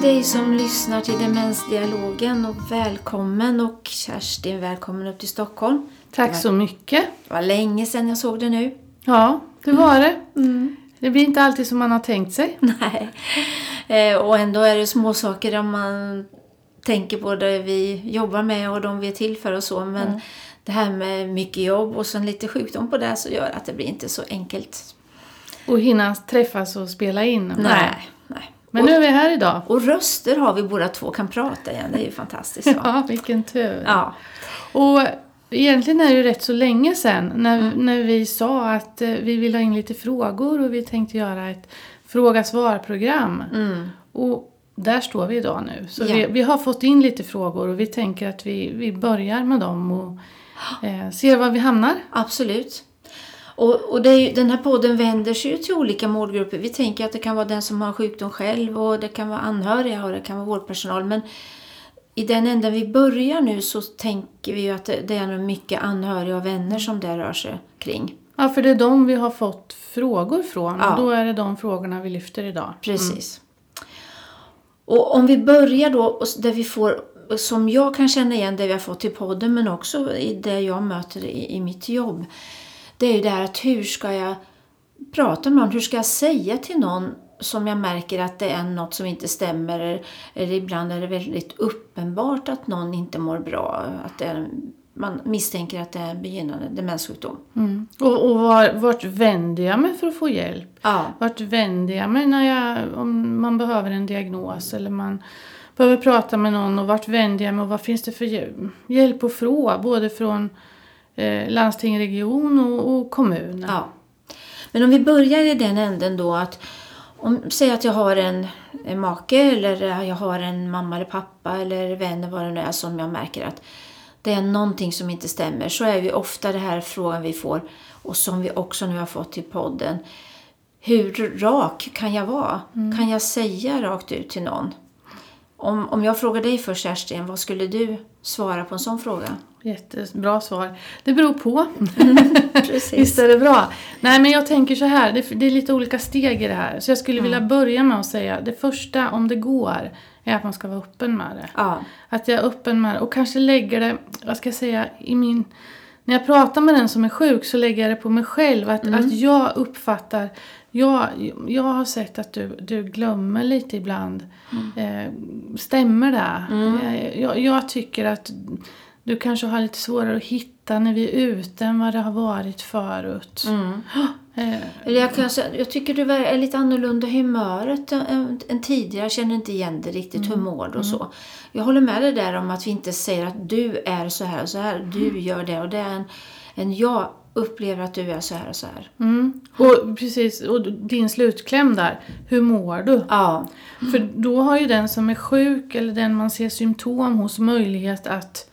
till dig som lyssnar till Demensdialogen och välkommen och Kerstin, välkommen upp till Stockholm. Tack så mycket. Det var länge sedan jag såg dig nu. Ja, det var det. Det blir inte alltid som man har tänkt sig. Nej. Eh, och ändå är det små saker om man tänker på det vi jobbar med och de vi är till för och så. Men det här med mycket jobb och sen lite sjukdom på det så gör att det blir inte så enkelt. Och hinna träffas och spela in. Nej. Nej. Men nu är vi här idag. Och röster har vi båda två, kan prata igen. Det är ju fantastiskt. Va? Ja, vilken tur. Ja. Och egentligen är det ju rätt så länge sedan när, när vi sa att eh, vi vill ha in lite frågor och vi tänkte göra ett fråga-svar-program. Mm. Och där står vi idag nu. Så Ja. vi, vi har fått in lite frågor och vi tänker att vi, vi börjar med dem och eh, ser var vi hamnar. Absolut. Och, och ju, den här podden vänder sig ju till olika målgrupper. Vi tänker att det kan vara den som har sjukdom själv och det kan vara anhöriga och det kan vara vårdpersonal. Men i den änden vi börjar nu så tänker vi ju att det, är nog mycket anhöriga och vänner som det rör sig kring. Ja, för det är de vi har fått frågor från. Ja. Och då är det de frågorna vi lyfter idag. Precis. Och om vi börjar då där vi får, som jag kan känna igen det vi har fått i podden men också i det jag möter i, i mitt jobb. Det är ju det här att hur ska jag prata med någon? Hur ska jag säga till någon som jag märker att det är något som inte stämmer? Eller, eller ibland är det väldigt uppenbart att någon inte mår bra. Att är, man misstänker att det är en begynnande demenssjukdom. Mm. Och, och var, vart vänder jag mig för att få hjälp? Ja, Vart vänder jag mig när jag, om man behöver en diagnos eller man behöver prata med någon och vart vänder jag mig och vad finns det för hjälp, hjälp att få? Både från eh, landsting, region och, och kommun. Ja. Men om vi börjar i den änden då att om, säg att jag har en, en make eller jag har en mamma eller pappa eller vän eller vad det nu är som jag märker att det är någonting som inte stämmer så är ju ofta det här frågan vi får och som vi också nu har fått till podden. Hur rak kan jag vara? Kan jag säga rakt ut till någon? Om, om jag frågar dig först Kerstin, vad skulle du svara på en sån fråga? Jättebra svar. Det beror på. Precis. Visst är det bra? Nej men jag tänker så här, det, det är lite olika steg i det här. Så jag skulle vilja börja med att säga, det första om det går, är att man ska vara öppen med det. Ja. Att jag är öppen med det och kanske lägger det, vad ska jag säga, i min... När jag pratar med den som är sjuk så lägger jag det på mig själv. Att, att jag uppfattar, jag, jag har sett att du, du glömmer lite ibland. Eh, stämmer det? Eh, jag, jag tycker att du kanske har lite svårare att hitta när vi är ute än vad det har varit förut. Eh, Eller jag, kan jag tycker du är lite annorlunda i humöret än, tidigare. Jag känner inte igen det riktigt. Hur mår du och så. Jag håller med dig där om att vi inte säger att du är så här och så här. Du gör det och det är en, en jag upplever att du är så här och så här. mm. Och precis, och din slutkläm där. Hur mår du? Ja, För då har ju den som är sjuk eller den man ser symptom hos möjlighet att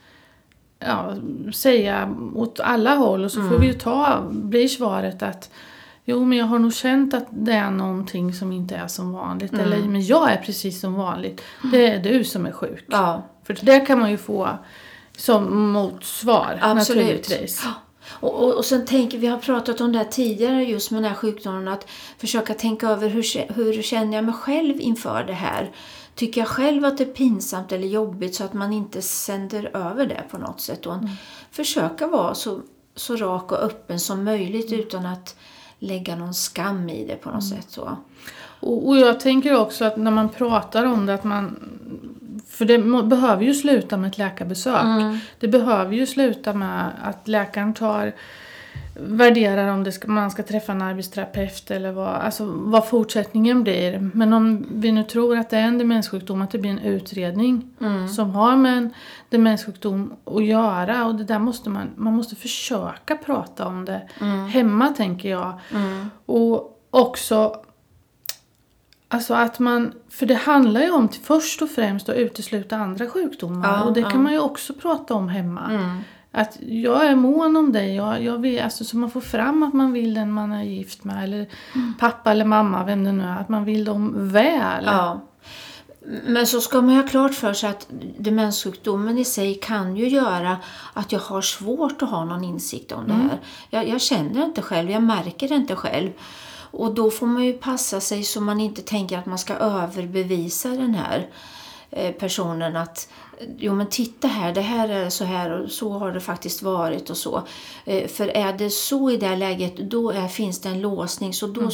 ja, säga åt alla håll och så får vi ju ta, blir svaret att jo men jag har nog känt att det är någonting som inte är som vanligt eller men jag är precis som vanligt. Det är du som är sjuk. ja. För det kan man ju få som motsvar Absolut. naturligtvis. Och, och, och sen tänker vi har pratat om det här tidigare just med den här sjukdomen att försöka tänka över hur, hur känner jag mig själv inför det här. Tycker jag själv att det är pinsamt eller jobbigt så att man inte sänder över det på något sätt. Och en, Försöka vara så, så rak och öppen som möjligt utan att lägga någon skam i det på något sätt. Så. Och, och jag tänker också att när man pratar om det att man för det behöver ju sluta med ett läkarbesök. Det behöver ju sluta med att läkaren tar värderar om ska, man ska träffa en arbetsterapeut eller vad, alltså vad fortsättningen blir. Men om vi nu tror att det är en demenssjukdom, att det blir en utredning som har med en demenssjukdom att göra. Och det där måste man, man måste försöka prata om det hemma tänker jag. Och också Alltså att man, för det handlar ju om till först och främst att utesluta andra sjukdomar. Ja, och det ja. kan man ju också prata om hemma. Att jag är mån om dig. Jag, jag vill, alltså, så man får fram att man vill den man är gift med. Eller pappa eller mamma, vem det nu är. Att man vill dem väl. Ja. Men så ska man ju ha klart för sig att demenssjukdomen i sig kan ju göra att jag har svårt att ha någon insikt om det här. Jag, jag känner inte själv, jag märker det inte själv. Och då får man ju passa sig så man inte tänker att man ska överbevisa den här eh, personen att jo men titta här, det här är så här och så har det faktiskt varit och så. Eh, för är det så i det läget då är, finns det en låsning så då mm.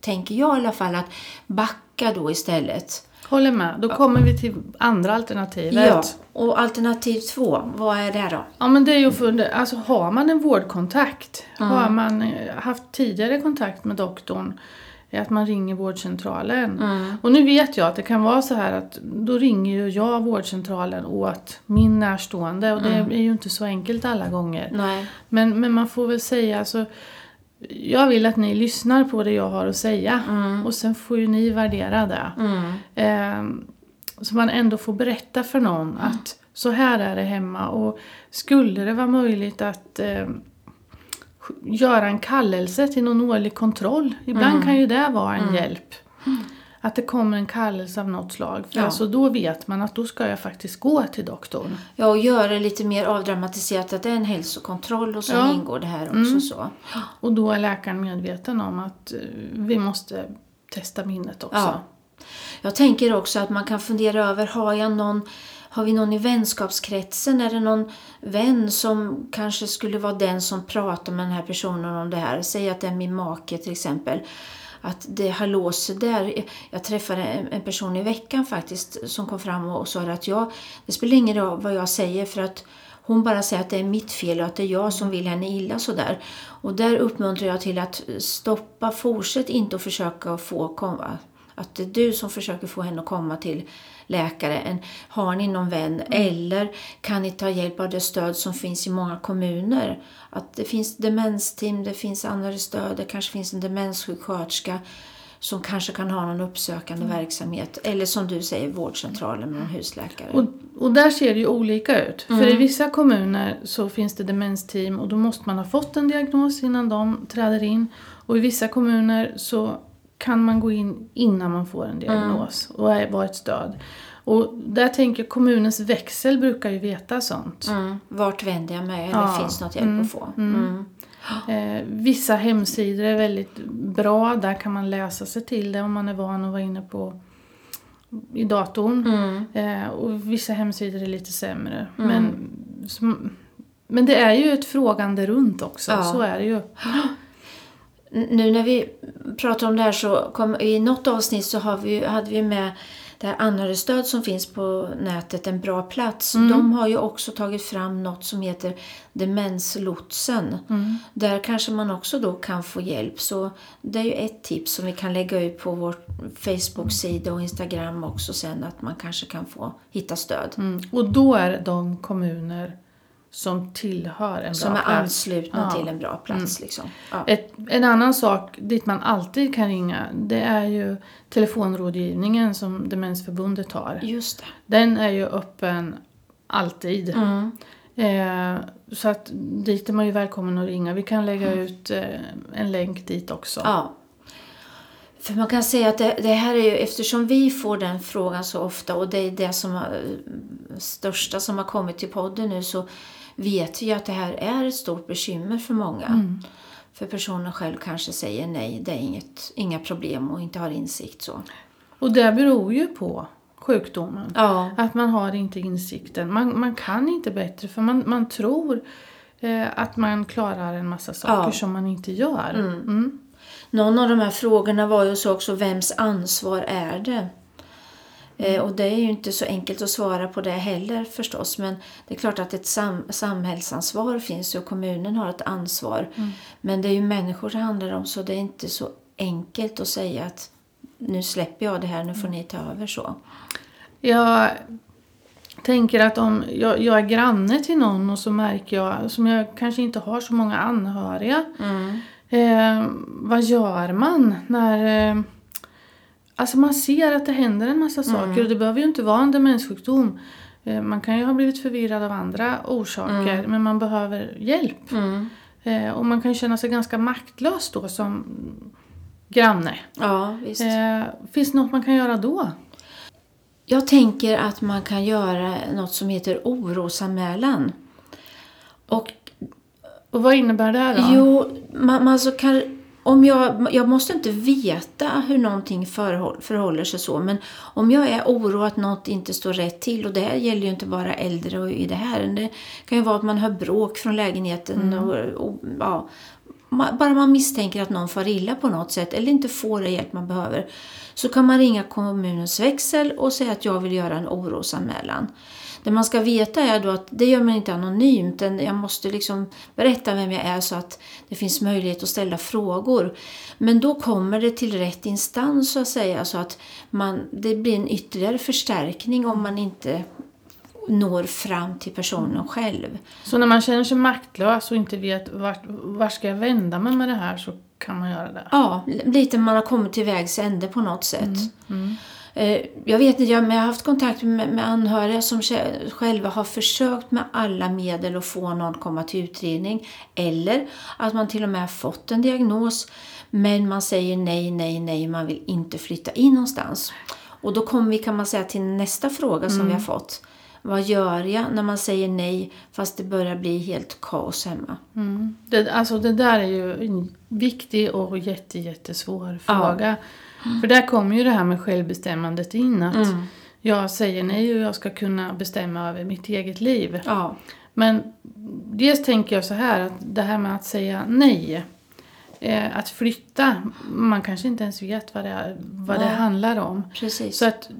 tänker jag i alla fall att backa då istället. Håller med. Då kommer vi till andra alternativet. Ja, och alternativ två, vad är det då? Ja, men det är ju för, alltså har man en vårdkontakt, mm. har man eh, haft tidigare kontakt med doktorn, att man ringer vårdcentralen. Mm. Och nu vet jag att det kan vara så här att då ringer ju jag vårdcentralen åt min närstående och det mm. är ju inte så enkelt alla gånger. Nej. Men, men man får väl säga alltså jag vill att ni lyssnar på det jag har att säga mm. och sen får ju ni värdera det. Mm. Eh, så man ändå får berätta för någon mm. att så här är det hemma och skulle det vara möjligt att eh, göra en kallelse till någon årlig kontroll. Ibland mm. kan ju det vara en mm. hjälp. Att det kommer en kallelse av något slag. För ja. alltså då vet man att då ska jag faktiskt gå till doktorn. Ja, och göra det lite mer avdramatiserat att det är en hälsokontroll och så ja. ingår det här också. Mm. så. Och då är läkaren medveten om att eh, vi måste testa minnet också. Ja. Jag tänker också att man kan fundera över, har jag någon har vi någon i vänskapskretsen? Är det någon vän som kanske skulle vara den som pratar med den här personen om det här? Säg att det är min make till exempel att det har låst sig där. Jag träffade en person i veckan faktiskt som kom fram och sa att jag, det spelar ingen roll vad jag säger för att hon bara säger att det är mitt fel och att det är jag som vill henne illa sådär. Och där uppmuntrar jag till att stoppa, fortsätt inte att försöka få komma, att det är du som försöker få henne att komma till läkare. har ni någon vän? Mm. Eller kan ni ta hjälp av det stöd som finns i många kommuner? Att det finns demensteam, det finns anhörigstöd, det kanske finns en demenssjuksköterska som kanske kan ha någon uppsökande mm. verksamhet. Eller som du säger, vårdcentralen med en husläkare. Och, och där ser det ju olika ut. Mm. För i vissa kommuner så finns det demensteam och då måste man ha fått en diagnos innan de träder in. Och i vissa kommuner så kan man gå in innan man får en diagnos mm. och vara ett stöd. Och där tänker jag kommunens växel brukar ju veta sånt. Mm. Vart vänder jag mig? Eller ja. finns något hjälp mm. att få? Mm. mm. Eh, vissa hemsidor är väldigt bra. Där kan man läsa sig till det om man är van att vara inne på i datorn. Mm. Eh, och vissa hemsidor är lite sämre. Mm. Men, som, men det är ju ett frågande runt också. Ja. Så är det ju. Nu när vi pratar om det här så kom, i något avsnitt så har vi, hade vi med det här anhörigstöd som finns på nätet, En bra plats. Mm. De har ju också tagit fram något som heter Demenslotsen. Mm. Där kanske man också då kan få hjälp. Så det är ju ett tips som vi kan lägga ut på vår Facebook-sida och Instagram också sen att man kanske kan få hitta stöd. Mm. Och då är de kommuner som tillhör en som bra plats. Som är anslutna ja. till en bra plats. Mm. Liksom. Ja. Ett, en annan sak dit man alltid kan ringa det är ju telefonrådgivningen som Demensförbundet har. Just det. Den är ju öppen alltid. Mm. Eh, så att dit är man ju välkommen att ringa. Vi kan lägga mm. ut eh, en länk dit också. Ja. För man kan säga att det, det, här är ju, eftersom vi får den frågan så ofta och det är det som har, största som har kommit till podden nu så vet vi att det här är ett stort bekymmer för många. Mm. För personen själv kanske säger nej, det är inget, inga problem och inte har insikt. så. Och det beror ju på sjukdomen. Ja. Att man har inte insikten. Man, man kan inte bättre för man, man tror eh, att man klarar en massa saker ja. som man inte gör. Mm. Mm. Någon av de här frågorna var ju så också, vems ansvar är det? Mm. och det är ju inte så enkelt att svara på det heller förstås. Men det är klart att ett sam samhällsansvar finns och kommunen har ett ansvar. Mm. Men det är ju människor det handlar om så det är inte så enkelt att säga att nu släpper jag det här, nu får ni ta över så. Jag tänker att om jag, jag är granne till någon och så märker jag, som jag kanske inte har så många anhöriga. Mm. Eh, vad gör man när eh, Alltså man ser att det händer en massa saker mm. och det behöver ju inte vara en demenssjukdom. Eh, man kan ju ha blivit förvirrad av andra orsaker mm. men man behöver hjälp. Mm. Eh, och man kan känna sig ganska maktlös då som granne. Ja, visst. Eh, finns det något man kan göra då? Jag tänker att man kan göra något som heter orosanmälan. Och, och vad innebär det då? Jo, man, man alltså kan om jag, jag måste inte veta hur någonting förhåll, förhåller sig så, men om jag är oroad att något inte står rätt till, och det här gäller ju inte bara äldre och i det här, det kan ju vara att man hör bråk från lägenheten och, och ja, bara man misstänker att någon far illa på något sätt eller inte får den hjälp man behöver så kan man ringa kommunens växel och säga att jag vill göra en orosanmälan. Det man ska veta är då att det gör man inte anonymt. Jag måste liksom berätta vem jag är så att det finns möjlighet att ställa frågor. Men då kommer det till rätt instans så att säga. Så att man, det blir en ytterligare förstärkning om man inte når fram till personen själv. Så när man känner sig maktlös och inte vet vart, vart ska jag vända mig med det här så kan man göra det? Ja, lite man har kommit till vägs ände på något sätt. Eh, Jag vet inte, jag men jag har haft kontakt med, med anhöriga som sj- själva har försökt med alla medel att få någon komma till utredning. Eller att man till och med har fått en diagnos men man säger nej, nej, nej, man vill inte flytta in någonstans. Och då kommer vi kan man säga till nästa fråga som vi har fått. Vad gör jag när man säger nej fast det börjar bli helt kaos hemma? Mm. Det, alltså det där är ju en viktig och jätte, jättesvår fråga. För där kommer ju det här med självbestämmandet in. Att jag säger nej och jag ska kunna bestämma över mitt eget liv. Ja, Men dels tänker jag så här att det här med att säga nej. Eh, att flytta, man kanske inte ens vet vad det, är, vad det handlar om. precis. Så att,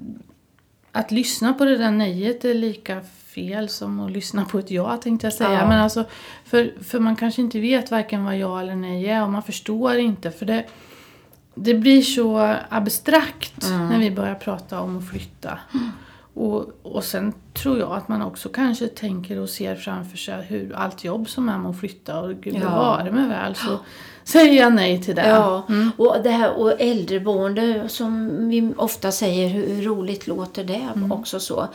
att lyssna på det där nejet är lika fel som att lyssna på ett ja tänkte jag säga. Ja. Men alltså, för, för man kanske inte vet varken vad ja eller nej är och man förstår inte. För det, det blir så abstrakt Mm. när vi börjar prata om att flytta. Och, och sen tror jag att man också kanske tänker och ser framför sig hur allt jobb som är med att flytta och gud Ja. bevare mig väl så säger jag nej till det. Ja, och det här och äldreboende som vi ofta säger, hur, roligt låter det också så.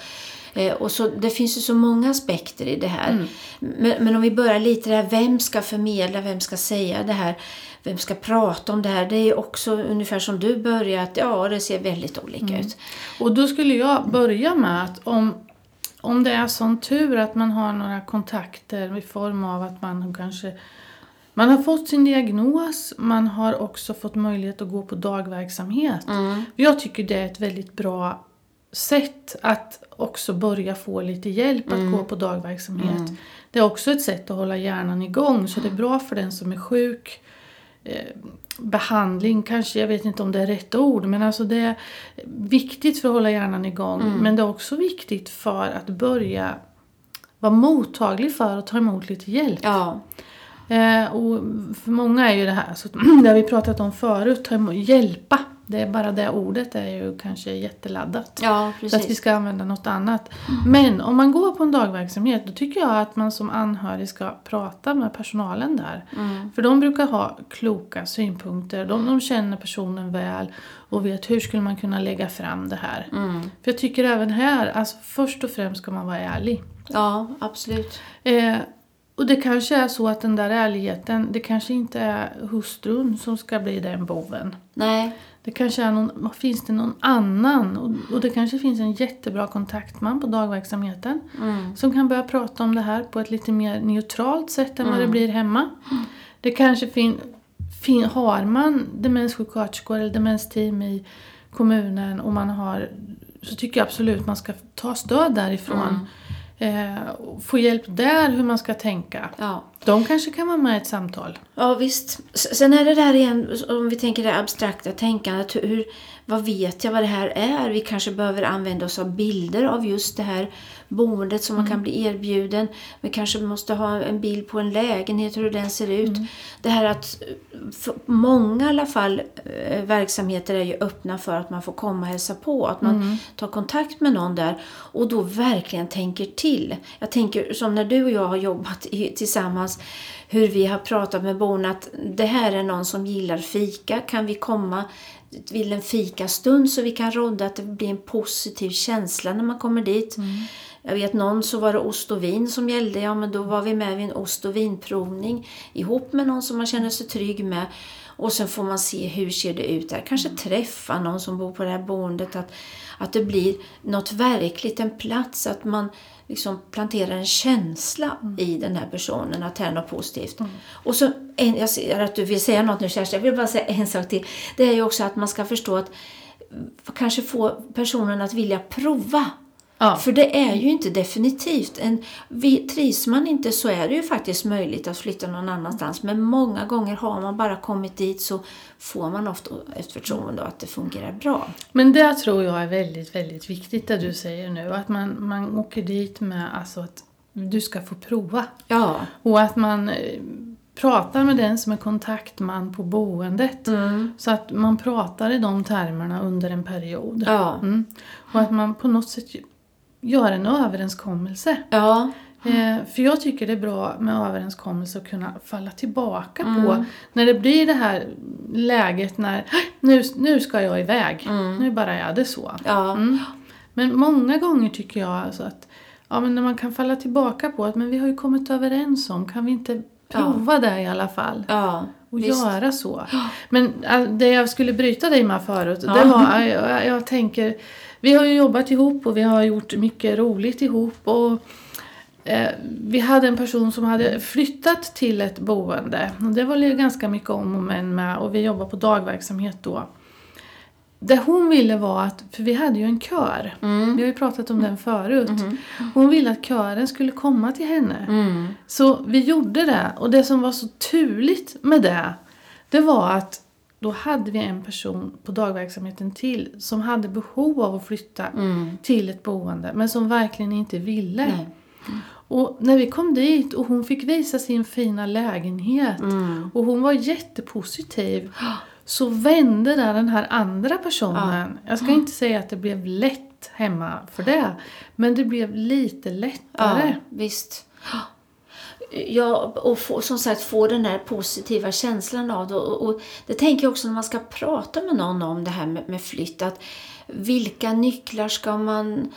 Eh, och så. Det finns ju så många aspekter i det här. Men, men om vi börjar lite där, vem ska förmedla, vem ska säga det här? Vem ska prata om det här? Det är också ungefär som du började, att ja, det ser väldigt olika ut. Och då skulle jag börja med att om, om det är sån tur att man har några kontakter i form av att man kanske man har fått sin diagnos, man har också fått möjlighet att gå på dagverksamhet. Jag tycker det är ett väldigt bra sätt att också börja få lite hjälp att gå på dagverksamhet. Det är också ett sätt att hålla hjärnan igång så det är bra för den som är sjuk eh, behandling kanske, jag vet inte om det är rätt ord, men alltså det är viktigt för att hålla hjärnan igång. Men det är också viktigt för att börja vara mottaglig för att ta emot lite hjälp. Ja, Eh, och för många är ju det här, så, det har vi pratat om förut, hjälpa. Det är bara det ordet är ju kanske jätteladdat. ja Så att vi precis. ska använda något annat. Men om man går på en dagverksamhet då tycker jag att man som anhörig ska prata med personalen där. För de brukar ha kloka synpunkter. De, de känner personen väl och vet hur skulle man kunna lägga fram det här. För jag tycker även här, alltså först och främst ska man vara ärlig. Ja, absolut. Eh, och det kanske är så att den där ärligheten, det kanske inte är hustrun som ska bli den boven. Nej, Det kanske är någon, finns det någon annan och, och det kanske finns en jättebra kontaktman på dagverksamheten som kan börja prata om det här på ett lite mer neutralt sätt än vad det blir hemma. Det kanske fin, fin, har man demenssjuksköterskor eller demensteam i kommunen och man har så tycker jag absolut man ska ta stöd därifrån. Eh, få hjälp där hur man ska tänka. ja. De kanske kan vara med i ett samtal. Ja visst. Sen är det där igen, om vi tänker det abstrakta tänkandet. Hur, vad vet jag vad det här är? Vi kanske behöver använda oss av bilder av just det här boendet som man kan bli erbjuden. Vi kanske måste ha en bild på en lägenhet, hur den ser ut. Det här att många i alla fall eh, verksamheter är ju öppna för att man får komma och hälsa på. Att man tar kontakt med någon där och då verkligen tänker till. Jag tänker som när du och jag har jobbat i, tillsammans hur vi har pratat med borna att det här är någon som gillar fika. Kan vi komma till en fikastund så vi kan rodda att det blir en positiv känsla när man kommer dit. Jag vet någon så var det ost och vin som gällde. Ja, men då var vi med vid en ost och vinprovning ihop med någon som man känner sig trygg med. Och sen får man se hur ser det ut där. Kanske träffa någon som bor på det här boendet. Att, att det blir något verkligt, en plats. Att man liksom planterar en känsla mm. i den här personen att det är något positivt. Mm. Och så, en, jag ser att du vill säga något nu Kerstin, jag vill bara säga en sak till. Det är ju också att man ska förstå att kanske få personen att vilja prova Ja. För det är ju inte definitivt. En, vi, trivs man inte så är det ju faktiskt möjligt att flytta någon annanstans. Men många gånger har man bara kommit dit så får man ofta ett förtroende och att det fungerar bra. Men det tror jag är väldigt, väldigt viktigt det du säger nu. Att man, man åker dit med alltså att du ska få prova. Ja. Och att man eh, pratar med den som är kontaktman på boendet. Mm. Så att man pratar i de termerna under en period. Ja. Mm. Och att man på något sätt göra en överenskommelse. Ja. Eh, för jag tycker det är bra med överenskommelse att kunna falla tillbaka mm. på när det blir det här läget när nu, nu ska jag iväg, mm. nu bara är det så. Ja. Mm. Men många gånger tycker jag alltså att ja, men när man kan falla tillbaka på att men vi har ju kommit överens om, kan vi inte prova ja. det i alla fall? Ja, och visst. göra så. Men äh, det jag skulle bryta dig med förut, det var, jag, jag tänker vi har ju jobbat ihop och vi har gjort mycket roligt ihop. Och, eh, vi hade en person som hade flyttat till ett boende. Och det var ganska mycket om och men med och vi jobbade på dagverksamhet då. Det hon ville var att, för vi hade ju en kör, mm. vi har ju pratat om den förut. Mm. Hon ville att kören skulle komma till henne. Mm. Så vi gjorde det och det som var så turligt med det, det var att då hade vi en person på dagverksamheten till som hade behov av att flytta mm. till ett boende men som verkligen inte ville. Mm. Och när vi kom dit och hon fick visa sin fina lägenhet mm. och hon var jättepositiv så vände där den här andra personen. Ja. Jag ska inte säga att det blev lätt hemma för det men det blev lite lättare. Ja, visst ja, och få, som sagt få den där positiva känslan av det. Och, och, det tänker jag också när man ska prata med någon om det här med, med flytt. Att vilka nycklar ska man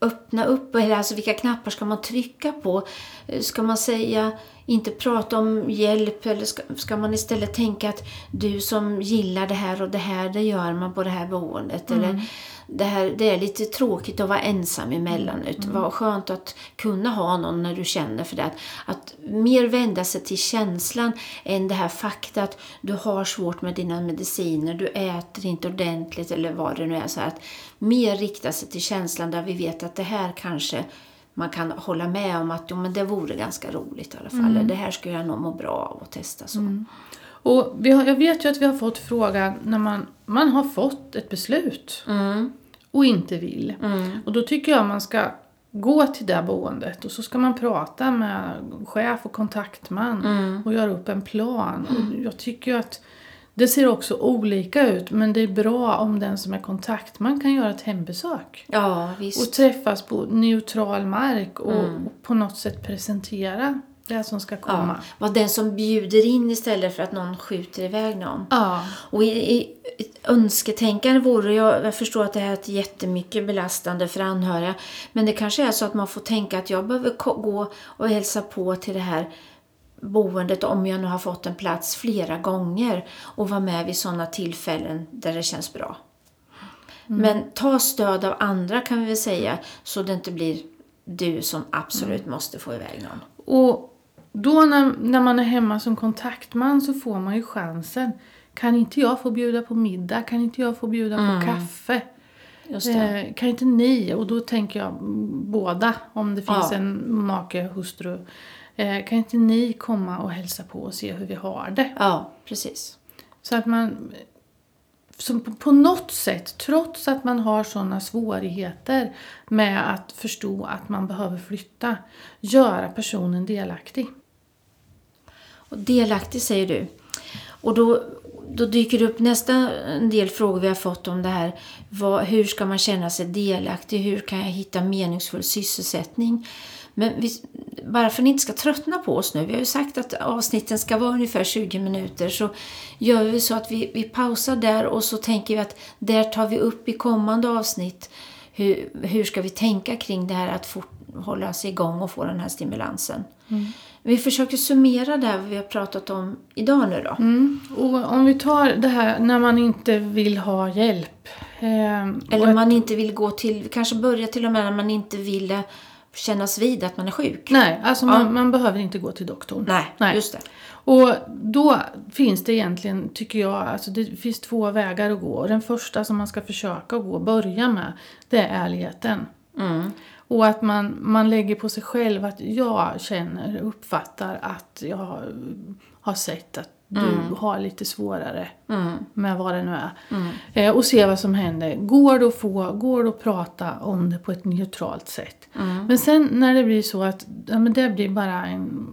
öppna upp? Eller alltså vilka knappar ska man trycka på? Ska man säga, inte prata om hjälp eller ska, ska man istället tänka att du som gillar det här och det här, det gör man på det här boendet. Mm. Eller det, här, det är lite tråkigt att vara ensam emellanåt. Mm. Vad skönt att kunna ha någon när du känner för det. Att, att mer vända sig till känslan än det här fakta att du har svårt med dina mediciner, du äter inte ordentligt eller vad det nu är. Så att mer rikta sig till känslan där vi vet att det här kanske man kan hålla med om att jo, men det vore ganska roligt i alla fall. Mm. Det här skulle jag nog må bra av att testa. så. Mm. Och vi har, jag vet ju att vi har fått frågan när man, man har fått ett beslut. Mm och inte vill. Mm. Och då tycker jag man ska gå till det boendet och så ska man prata med chef och kontaktman mm. och göra upp en plan. Och jag tycker att det ser också olika ut men det är bra om den som är kontaktman kan göra ett hembesök. Ja. Och träffas på neutral mark och, mm. och på något sätt presentera det som ska komma. Ja, var den som bjuder in istället för att någon skjuter iväg någon. Ja. Och i, i önsketänkande vore, jag, jag förstår att det här är jättemycket belastande för anhöriga, men det kanske är så att man får tänka att jag behöver gå och hälsa på till det här boendet om jag nu har fått en plats flera gånger och vara med vid sådana tillfällen där det känns bra. Mm. Men ta stöd av andra kan vi väl säga så det inte blir du som absolut mm. måste få iväg någon. Och då när, när man är hemma som kontaktman så får man ju chansen. Kan inte jag få bjuda på middag? Kan inte jag få bjuda mm. på kaffe? Eh, kan inte ni? Och då tänker jag båda, om det finns ja. en make, hustru. Eh, kan inte ni komma och hälsa på och se hur vi har det? Ja, precis. Så att man som på något sätt, trots att man har sådana svårigheter med att förstå att man behöver flytta, göra personen delaktig. Och delaktig säger du. Och då, då dyker det upp nästa en del frågor vi har fått om det här. Vad, hur ska man känna sig delaktig? Hur kan jag hitta meningsfull sysselsättning? Men vi, bara för att ni inte ska tröttna på oss nu, vi har ju sagt att avsnitten ska vara ungefär 20 minuter, så gör vi så att vi, vi pausar där och så tänker vi att där tar vi upp i kommande avsnitt hur, hur ska vi tänka kring det här att fort, hålla sig igång och få den här stimulansen. Mm. Vi försöker summera det vi har pratat om idag nu då. Mm. Och om vi tar det här när man inte vill ha hjälp. Eh, Eller och- man inte vill gå till, kanske börja till och med när man inte vill eh, kännas vid att man är sjuk. Nej, alltså man, man behöver inte gå till doktorn. Nej, Nej. just det. Och då finns det egentligen, tycker jag, alltså det finns två vägar att gå. Den första som man ska försöka gå och börja med, det är ärligheten. Mm. Och att man, man lägger på sig själv att jag känner, uppfattar att jag har, sett att du har lite svårare Mm. med vad det nu är. Eh, och se vad som händer. Går det att få, går det att prata om det på ett neutralt sätt? Mm. Men sen när det blir så att ja, men det blir bara en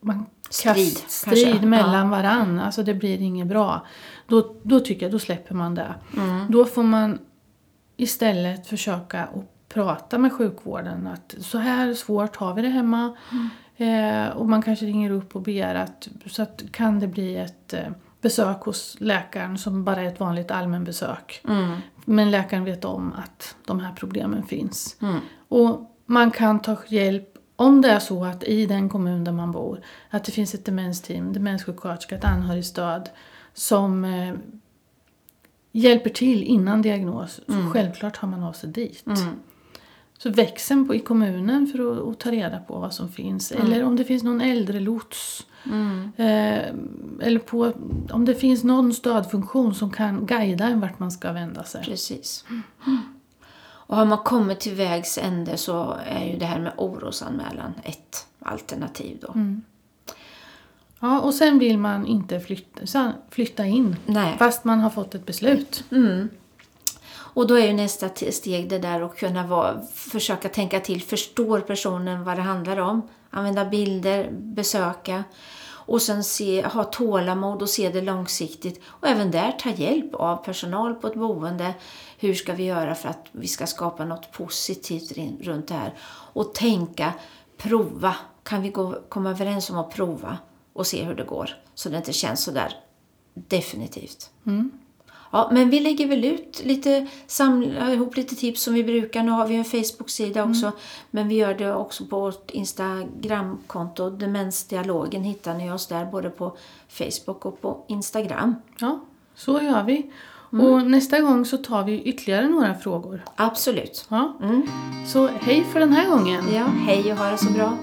man Strid, kast, strid mellan varann, alltså det blir inget bra. Då, då tycker jag, då släpper man det. Mm. Då får man istället försöka att prata med sjukvården att så här svårt har vi det hemma. Eh, och man kanske ringer upp och ber att, så att kan det bli ett eh, besök hos läkaren som bara är ett vanligt allmänbesök. Mm. Men läkaren vet om att de här problemen finns. Mm. Och man kan ta hjälp om det är så att i den kommun där man bor att det finns ett demensteam, demenssjuksköterska, ett anhörigstöd som eh, hjälper till innan diagnos. Så självklart har man av sig dit. Mm. Så växeln på, i kommunen för att, att ta reda på vad som finns. Eller om det finns någon äldrelots. Mm. Eh, eller på, om det finns någon stödfunktion som kan guida en vart man ska vända sig. Precis. Och har man kommit till vägs ände så är ju det här med orosanmälan ett alternativ då. Ja, och sen vill man inte flytta, flytta in Nej. fast man har fått ett beslut. Mm. Och då är ju nästa steg det där att kunna vara, försöka tänka till. Förstår personen vad det handlar om? Använda bilder, besöka. Och sen se, ha tålamod och se det långsiktigt. Och även där ta hjälp av personal på ett boende. Hur ska vi göra för att vi ska skapa något positivt runt det här? Och tänka, prova. Kan vi gå, komma överens om att prova och se hur det går? Så det inte känns så där definitivt. Mm. Ja, men vi lägger väl ut lite, samlar ihop lite tips som vi brukar. Nu har vi en Facebook-sida också, men vi gör det också på vårt Instagramkonto. Demensdialogen hittar ni oss där både på Facebook och på Instagram. Ja, så gör vi. Och nästa gång så tar vi ytterligare några frågor. Absolut. Ja. Mm. Så hej för den här gången. Ja, hej och ha det så bra.